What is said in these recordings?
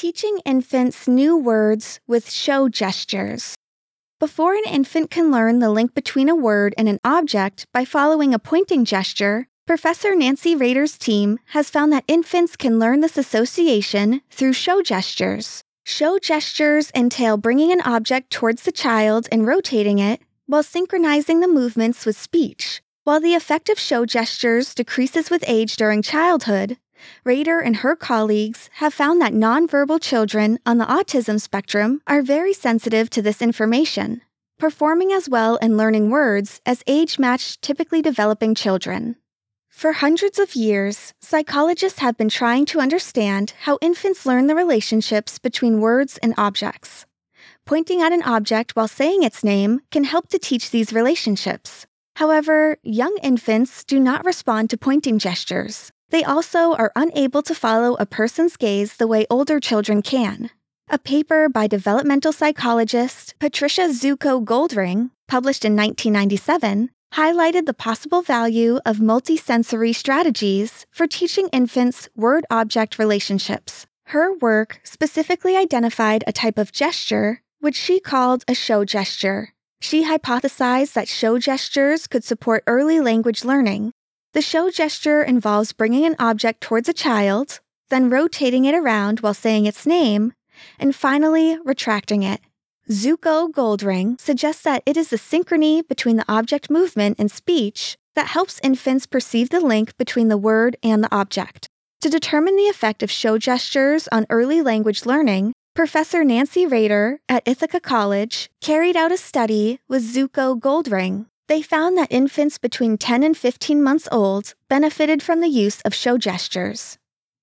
Teaching infants new words with show gestures. Before an infant can learn the link between a word and an object by following a pointing gesture, Professor Nancy Rader's team has found that infants can learn this association through show gestures. Show gestures entail bringing an object towards the child and rotating it while synchronizing the movements with speech. While the effect of show gestures decreases with age during childhood, Rader and her colleagues have found that nonverbal children on the autism spectrum are very sensitive to this information, performing as well in learning words as age matched typically developing children. For hundreds of years, psychologists have been trying to understand how infants learn the relationships between words and objects. Pointing at an object while saying its name can help to teach these relationships. However, young infants do not respond to pointing gestures. They also are unable to follow a person's gaze the way older children can. A paper by developmental psychologist Patricia Zukow-Goldring, published in 1997, highlighted the possible value of multisensory strategies for teaching infants word object relationships. Her work specifically identified a type of gesture which she called a show gesture. She hypothesized that show gestures could support early language learning the show gesture involves bringing an object towards a child, then rotating it around while saying its name, and finally retracting it. Zukow-Goldring suggests that it is the synchrony between the object movement and speech that helps infants perceive the link between the word and the object. To determine the effect of show gestures on early language learning, Professor Nancy Rader at Ithaca College carried out a study with Zukow-Goldring they found that infants between 10 and 15 months old benefited from the use of show gestures.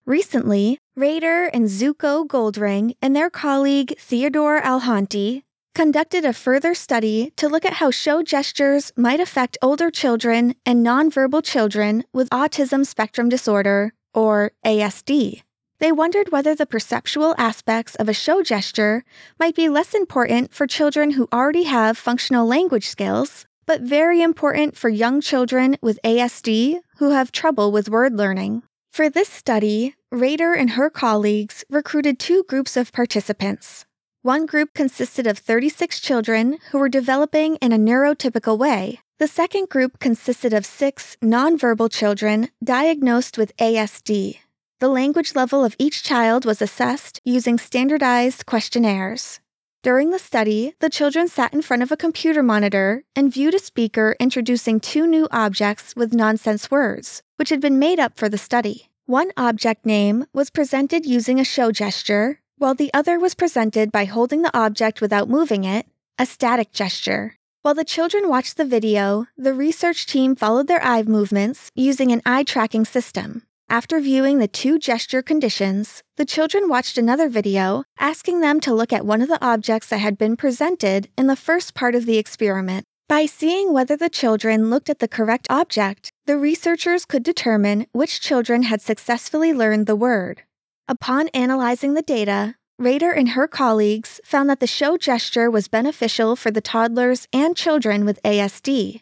Recently, Rader and Zukow-Goldring and their colleague Theodore Alhanti conducted a further study to look at how show gestures might affect older children and nonverbal children with autism spectrum disorder, or ASD. They wondered whether the perceptual aspects of a show gesture might be less important for children who already have functional language skills but very important for young children with ASD who have trouble with word learning. For this study, Rader and her colleagues recruited two groups of participants. One group consisted of 36 children who were developing in a neurotypical way. The second group consisted of six nonverbal children diagnosed with ASD. The language level of each child was assessed using standardized questionnaires. During the study, the children sat in front of a computer monitor and viewed a speaker introducing two new objects with nonsense words, which had been made up for the study. One object name was presented using a show gesture, while the other was presented by holding the object without moving it, a static gesture. While the children watched the video, the research team followed their eye movements using an eye tracking system. After viewing the two gesture conditions, the children watched another video asking them to look at one of the objects that had been presented in the first part of the experiment. By seeing whether the children looked at the correct object, the researchers could determine which children had successfully learned the word. Upon analyzing the data, Rader and her colleagues found that the show gesture was beneficial for the toddlers and children with ASD.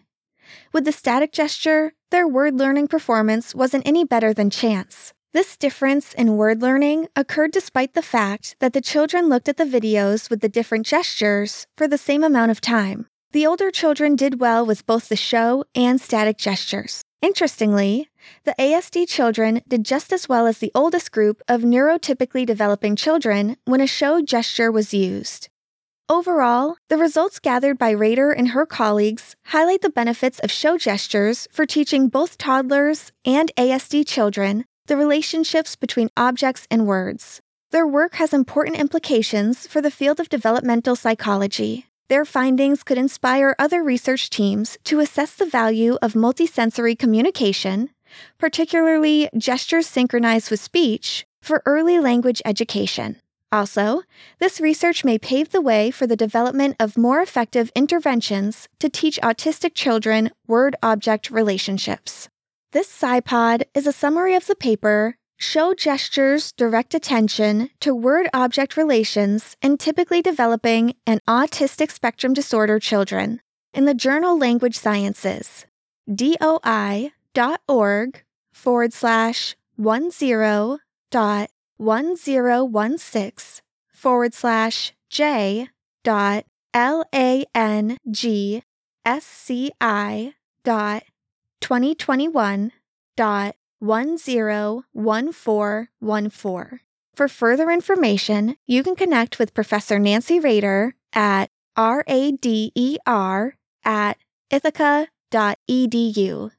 With the static gesture, their word learning performance wasn't any better than chance. This difference in word learning occurred despite the fact that the children looked at the videos with the different gestures for the same amount of time. The older children did well with both the show and static gestures. Interestingly, the ASD children did just as well as the oldest group of neurotypically developing children when a show gesture was used. Overall, the results gathered by Rader and her colleagues highlight the benefits of show gestures for teaching both toddlers and ASD children the relationships between objects and words. Their work has important implications for the field of developmental psychology. Their findings could inspire other research teams to assess the value of multisensory communication, particularly gestures synchronized with speech, for early language education. Also, this research may pave the way for the development of more effective interventions to teach autistic children word object relationships. This SciPod is a summary of the paper Show Gestures Direct Attention to Word Object Relations in Typically Developing and Autistic Spectrum Disorder Children in the journal Language Sciences, doi.org forward slash 10 dot 1016 forward slash J dot L A N G S C I dot 2021 dot 101414. For further information, you can connect with Professor Nancy Rader at rader at ithaca.edu.